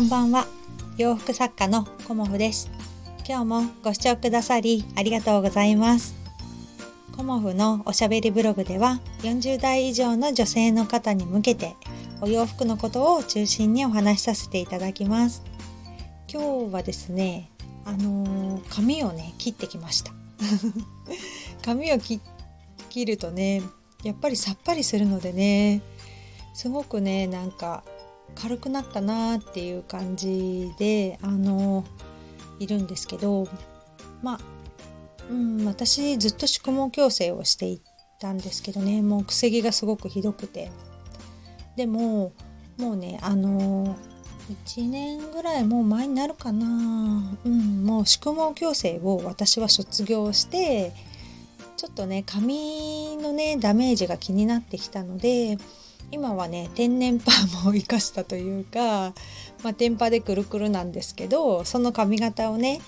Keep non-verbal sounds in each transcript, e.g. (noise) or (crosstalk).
こんばんは。洋服作家のコモフです。今日もご視聴くださりありがとうございます。コモフのおしゃべりブログでは40代以上の女性の方に向けてお洋服のことを中心にお話しさせていただきます。今日はですねあのー、髪をね切ってきました。(laughs) 髪を切るとねやっぱりさっぱりするのでねすごくねなんか軽くなったなっていう感じであのいるんですけどまあ、うん、私ずっと宿毛矯正をしていたんですけどねもうくせ毛がすごくひどくて。でももうねあの1年ぐらいもう前になるかな。うんもう宿毛矯正を私は卒業してちょっとね髪のねダメージが気になってきたので今はね天然パーマを生かしたというか、(laughs) まあ、天パでくるくるなんですけどその髪型をね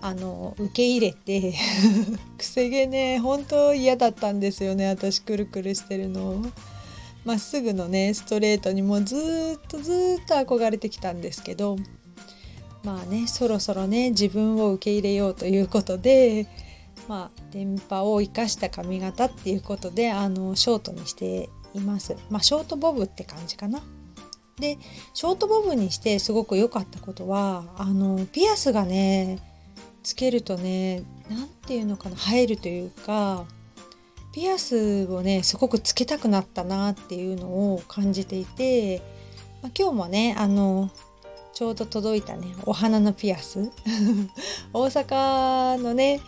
あの受け入れて (laughs) くせ毛ね本当嫌だったんですよね私くるくるしてるの。まっすぐのねストレートにもずっとずっと憧れてきたんですけどまあねそろそろね自分を受け入れようということでまあ電波を生かした髪型っていうことであのショートにしています。まあ、ショートボブって感じかな。でショートボブにしてすごく良かったことはあのピアスがねつけるとね何て言うのかな生えるというかピアスをねすごくつけたくなったなっていうのを感じていて、まあ、今日もねあのちょうど届いたねお花のピアス (laughs) 大阪のね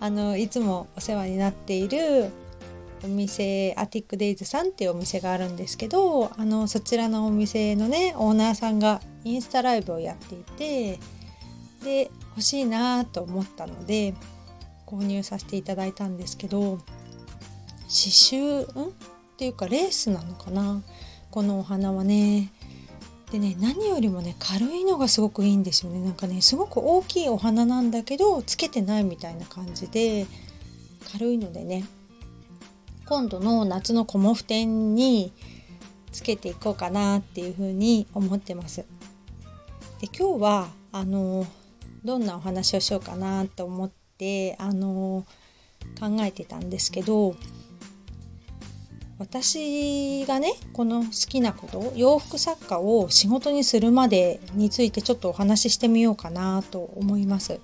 あのいつもお世話になっているお店アティックデイズさんっていうお店があるんですけどあのそちらのお店のねオーナーさんがインスタライブをやっていてで欲しいなと思ったので購入させていただいたんですけど刺繍ん？っていうかレースなのかな？このお花はね。でね何よりもね軽いのがすごくいいんですよね。なんかねすごく大きいお花なんだけどつけてないみたいな感じで軽いのでね今度の夏のコモフ展につけていこうかなっていうふうに思ってます。で今日はあのどんなお話をしようかなと思ってあの考えてたんですけど私がねこの好きなこと洋服作家を仕事にするまでについてちょっとお話ししてみようかなと思います。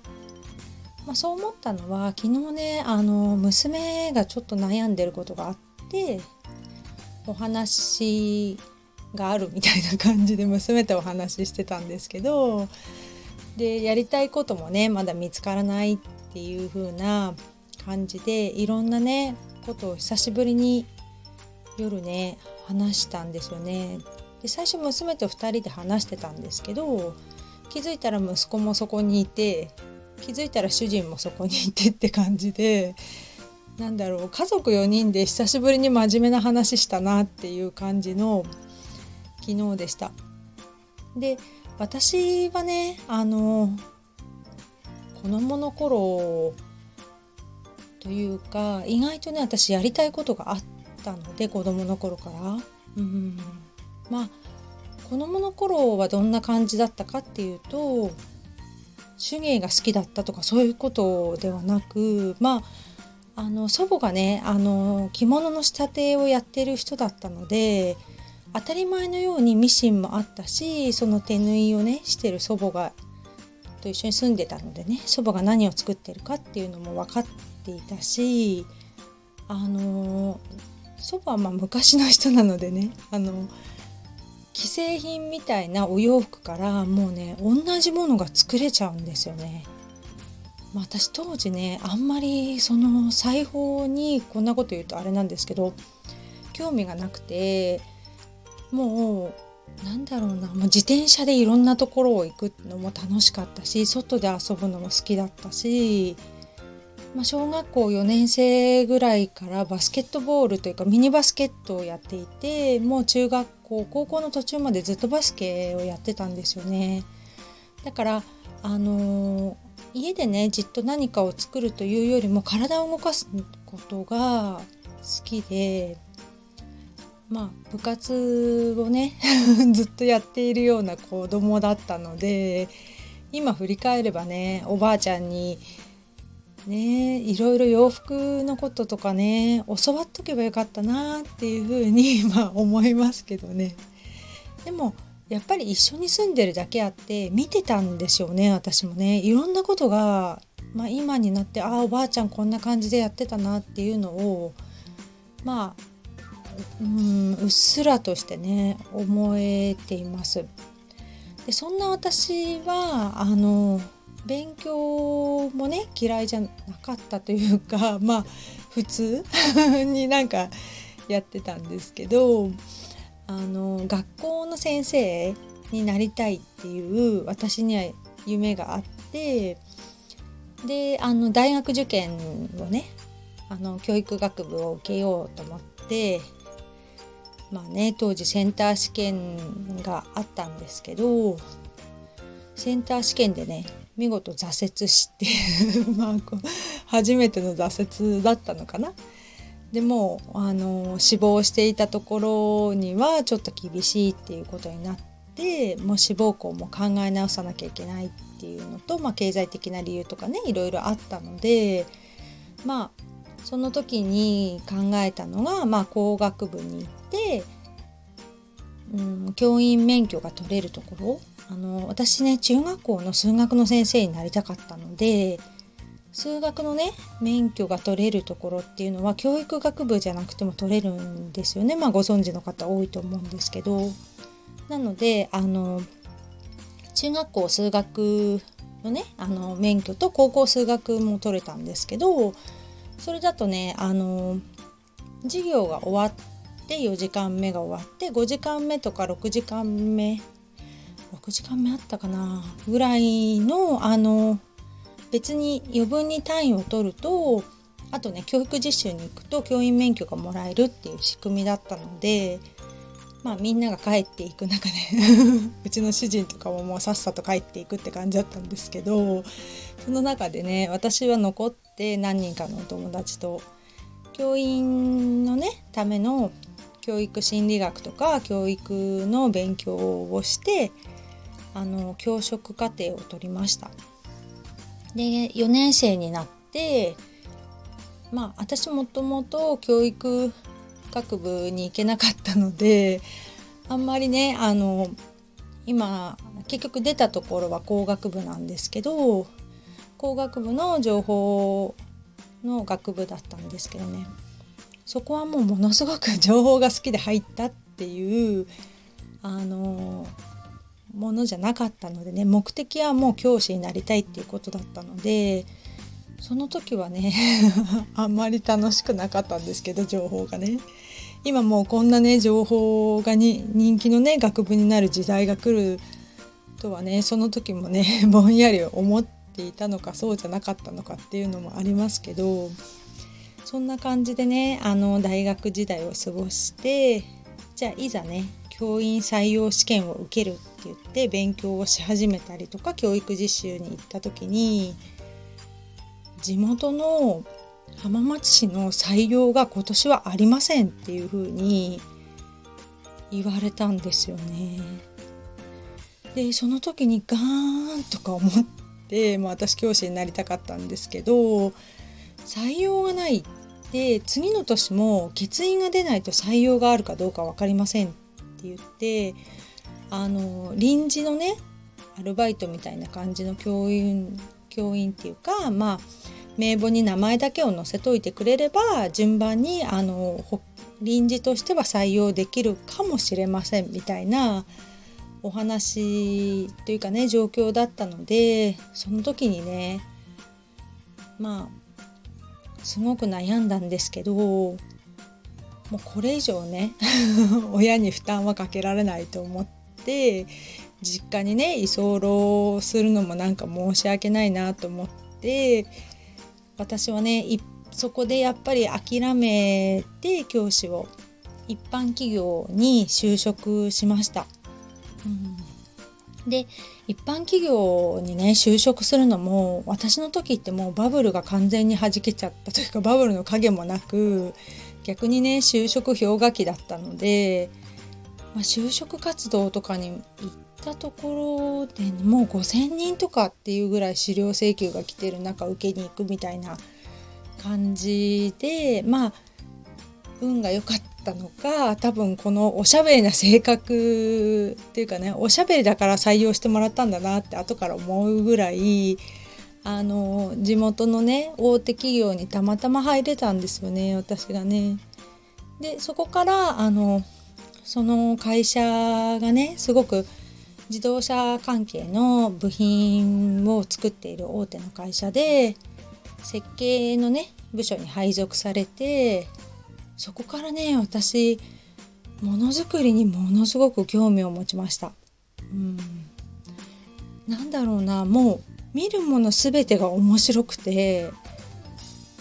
まあ、そう思ったのは昨日ねあの娘がちょっと悩んでることがあってお話があるみたいな感じで娘とお話ししてたんですけどでやりたいこともねまだ見つからないっていう風な感じでいろんなねことを久しぶりに夜ね話したんですよね。で最初娘と2人で話してたんですけど気づいたら息子もそこにいて気づいたら主人もそこにいてって感じでなんだろう家族4人で久しぶりに真面目な話したなっていう感じの昨日でした。で私はねあの子供の頃というか意外とね私やりたいことがあったので子供の頃から。うんまあ子供の頃はどんな感じだったかっていうと手芸が好きだったとかそういうことではなくまああの祖母がねあの着物の仕立てをやってる人だったので当たり前のようにミシンもあったしその手縫いをねしてる祖母がと一緒に住んでたのでね祖母が何を作ってるかっていうのも分かっていたしあの祖母はま昔の人なのでねあの既製品みたいなお洋服からもうね同じものが作れちゃうんですよね。私当時ねあんまりその裁縫にこんなこと言うとあれなんですけど興味がなくてもうなんだろうな、まあ、自転車でいろんなところを行くのも楽しかったし外で遊ぶのも好きだったし、まあ、小学校4年生ぐらいからバスケットボールというかミニバスケットをやっていてもう中学こう高校の途中までずっとバスケをやってたんですよね。だからあの、家でねじっと何かを作るというよりも体を動かすことが好きでまあ部活をね (laughs) ずっとやっているような子供だったので今振り返ればねおばあちゃんにねいろいろ洋服のこととかね教わっとけばよかったなっていうふうに (laughs) まあ思いますけどねでもやっぱり一緒に住んでるだけあって見てたんでしょうね私もねいろんなことが、まあ、今になってああおばあちゃんこんな感じでやってたなっていうのをまあうんうっすらとしてね思えています。でそんな私はあの勉強もね嫌いじゃなかったというか (laughs) まあ普通 (laughs) になんかやってたんですけどあの学校の先生になりたいっていう私には夢があってであの大学受験をねあの教育学部を受けようと思ってまあね当時センター試験があったんですけどセンター試験でね見事挫折して (laughs) まあこう初めての挫折だったのかな。でもあの死亡していたところにはちょっと厳しいっていうことになってもう志望校も考え直さなきゃいけないっていうのと、まあ、経済的な理由とかねいろいろあったのでまあその時に考えたのが、まあ、工学部に行って、うん、教員免許が取れるところ。あの私ね中学校の数学の先生になりたかったので数学のね免許が取れるところっていうのは教育学部じゃなくても取れるんですよね。まあご存知の方多いと思うんですけど。なのであの中学校数学のねあの免許と高校数学も取れたんですけどそれだとねあの授業が終わって4時間目が終わって5時間目とか6時間目6時間目あったかなぐらいのあの別に余分に単位を取るとあとね教育実習に行くと教員免許がもらえるっていう仕組みだったのでまあみんなが帰っていく中で (laughs) うちの主人とかももうさっさと帰っていくって感じだったんですけどその中でね私は残って何人かのお友達と教員のねための教育心理学とか教育の勉強をしてあの教職課程を取りました。で4年生になってまあ私もともと教育学部に行けなかったのであんまりねあの今結局出たところは工学部なんですけど工学部の情報の学部だったんですけどねそこはもうものすごく情報が好きで入ったっていうあのものじゃなかったのでね目的はもう教師になりたいっていうことだったのでその時はね (laughs) あんまり楽しくなかったんですけど情報がね。今もうこんなね情報がに人気のね学部になる時代が来るとはねその時もね (laughs) ぼんやり思っていたのかそうじゃなかったのかっていうのもありますけどそんな感じでねあの大学時代を過ごしてじゃあいざね教員採用試験を受けるって言って勉強をし始めたりとか教育実習に行った時に地元の浜松市の採用が今年はありませんっていう風に言われたんですよね。でその時にガーンとか思って、まあ、私教師になりたかったんですけど採用がないっで次の年も欠員が出ないと採用があるかどうか分かりませんって言ってあの臨時のねアルバイトみたいな感じの教員教員っていうかまあ名簿に名前だけを載せといてくれれば順番にあの臨時としては採用できるかもしれませんみたいなお話というかね状況だったのでその時にねまあすごく悩んだんですけどもうこれ以上ね (laughs) 親に負担はかけられないと思って実家にね居候するのもなんか申し訳ないなと思って私はねそこでやっぱり諦めて教師を一般企業に就職しました。うんで一般企業にね就職するのも私の時ってもうバブルが完全に弾けちゃったというかバブルの影もなく逆にね就職氷河期だったので、まあ、就職活動とかに行ったところでもう5,000人とかっていうぐらい資料請求が来てる中受けに行くみたいな感じでまあ運が良かったのか多分このおしゃべりな性格っていうかねおしゃべりだから採用してもらったんだなって後から思うぐらいあの地元のね大手企業にたまたま入れたんですよね私がね。でそこからあのその会社がねすごく自動車関係の部品を作っている大手の会社で設計のね部署に配属されてそこからね私ものづくりにものすごく興味を持ちました。うん、なんだろうなもう見るもの全てが面白くて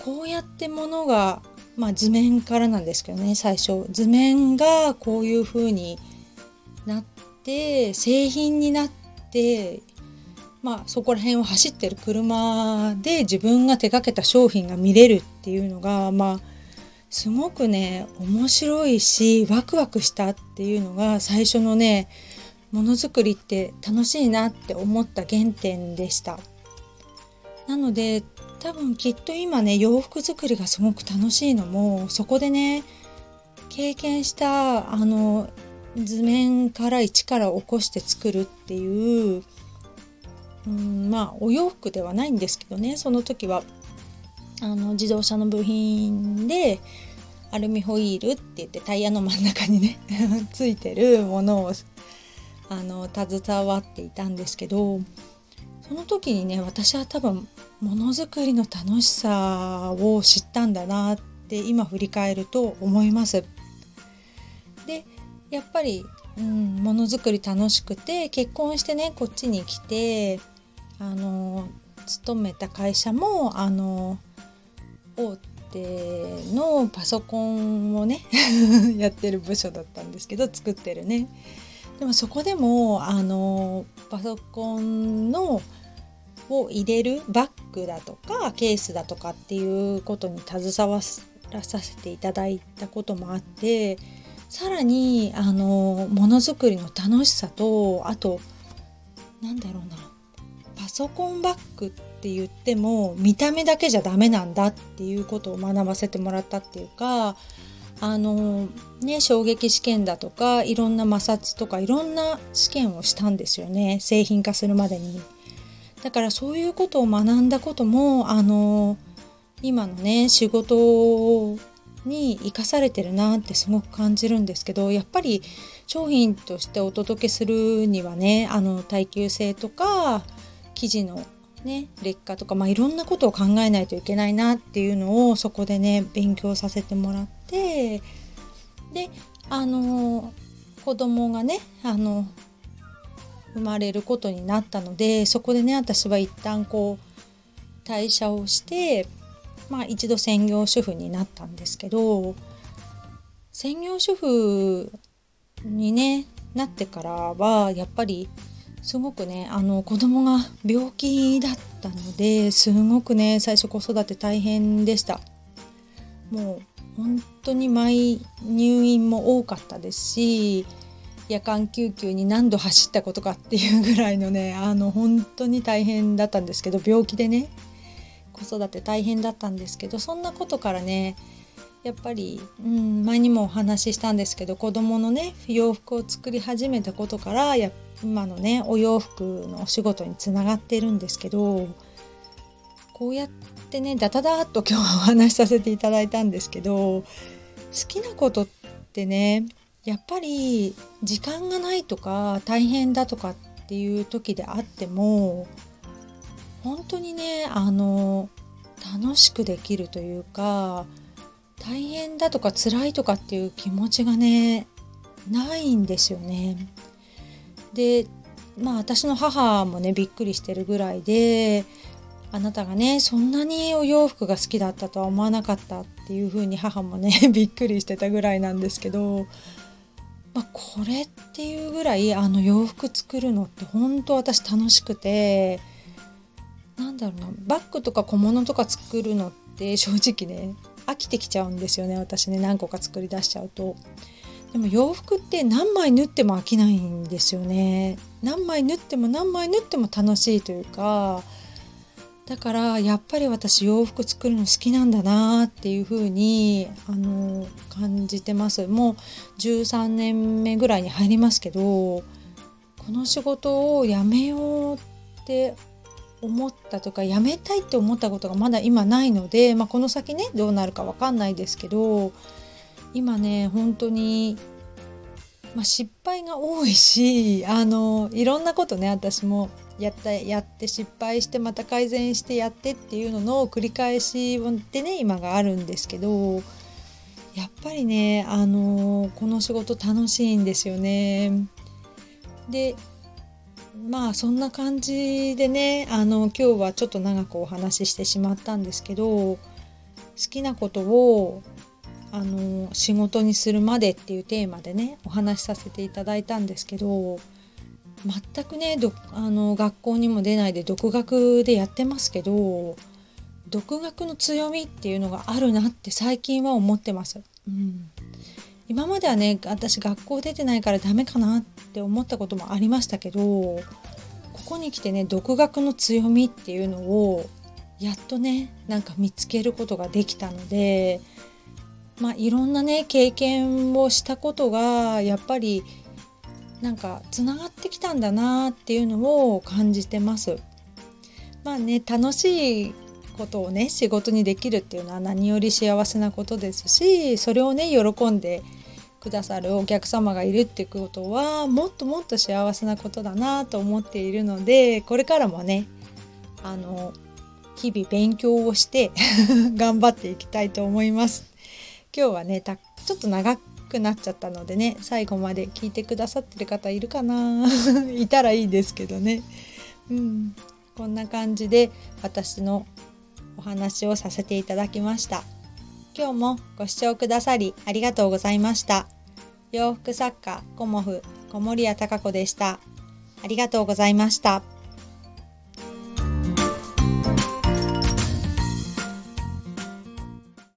こうやってものが、まあ、図面からなんですけどね最初図面がこういう風になって製品になってまあそこら辺を走ってる車で自分が手がけた商品が見れるっていうのがまあすごくね面白いしワクワクしたっていうのが最初のねものづくりって楽しいなって思った原点でした。なので多分きっと今ね洋服作りがすごく楽しいのもそこでね経験したあの図面から一から起こして作るっていううんまあお洋服ではないんですけどねその時は。あの自動車の部品でアルミホイールって言ってタイヤの真ん中にね (laughs) ついてるものをあの携わっていたんですけどその時にね私は多分ものづくりの楽しさを知ったんだなって今振り返ると思います。でやっぱりうんものづくり楽しくて結婚してねこっちに来てあの勤めた会社もあの大手のパソコンをね (laughs) やってる部署だったんですけど作ってるね。でもそこでもあのパソコンのを入れるバッグだとかケースだとかっていうことに携わらさせていただいたこともあってさらにあのものづくりの楽しさとあとなんだろうなパソコンバッグってって言っても見た目だけじゃダメなんだっていうことを学ばせてもらったっていうかあのね衝撃試験だとかいろんな摩擦とかいろんな試験をしたんですよね製品化するまでに。だからそういうことを学んだこともあの今のね仕事に生かされてるなってすごく感じるんですけどやっぱり商品としてお届けするにはねあの耐久性とか生地のね劣化とか、まあ、いろんなことを考えないといけないなっていうのをそこでね勉強させてもらってであの子供がねあの生まれることになったのでそこでね私は一旦こう退社をしてまあ一度専業主婦になったんですけど専業主婦にねなってからはやっぱりすごくねあの子供が病気だったのですごくね最初子育て大変でした。もう本当に毎入院も多かったですし夜間救急に何度走ったことかっていうぐらいのねあの本当に大変だったんですけど病気でね子育て大変だったんですけどそんなことからねやっぱり、うん、前にもお話ししたんですけど子供のね洋服を作り始めたことからやっ今のねお洋服のお仕事につながってるんですけどこうやってねダダダッと今日はお話しさせていただいたんですけど好きなことってねやっぱり時間がないとか大変だとかっていう時であっても本当にねあの楽しくできるというか大変だとか辛いとかっていう気持ちがねないんですよね。でまあ私の母もねびっくりしてるぐらいであなたがねそんなにお洋服が好きだったとは思わなかったっていう風に母もね (laughs) びっくりしてたぐらいなんですけどまあ、これっていうぐらいあの洋服作るのって本当私楽しくてなんだろうなバッグとか小物とか作るのって正直ね飽きてきちゃうんですよね私ね何個か作り出しちゃうと。でも洋服って何枚縫っても飽きないんですよね。何枚縫っても何枚縫っても楽しいというかだからやっぱり私洋服作るの好きなんだなっていう風にあの感じてますもう13年目ぐらいに入りますけどこの仕事を辞めようって思ったとか辞めたいって思ったことがまだ今ないので、まあ、この先ねどうなるか分かんないですけど今ね本当にまあ、失敗が多いし (laughs) あのいろんなことね私もやったやって失敗してまた改善してやってっていうのの繰り返しでね今があるんですけどやっぱりねあのこの仕事楽しいんですよね。でまあそんな感じでねあの今日はちょっと長くお話ししてしまったんですけど好きなことをあの仕事にするまでっていうテーマでねお話しさせていただいたんですけど全くねあの学校にも出ないで独学でやってますけど独学の強みっていうのがあるなって最近は思ってます。うん、今まではね私学校出てないからダメかなって思ったこともありましたけどここに来てね独学の強みっていうのをやっとねなんか見つけることができたのでまあ、いろんなね経験をしたことがやっぱりなんかつながってきたんだなっていうのを感じてます。まあね楽しいことをね仕事にできるっていうのは何より幸せなことですしそれをね喜んでくださるお客様がいるってことはもっともっと幸せなことだなと思っているのでこれからもねあの日々勉強をして (laughs) 頑張っていきたいと思います。今日はねちょっと長くなっちゃったのでね最後まで聞いてくださってる方いるかな？(laughs) いたらいいですけどね。うん。こんな感じで私のお話をさせていただきました。今日もご視聴くださりありがとうございました。洋服作家コモフ小森屋隆子でした。ありがとうございました。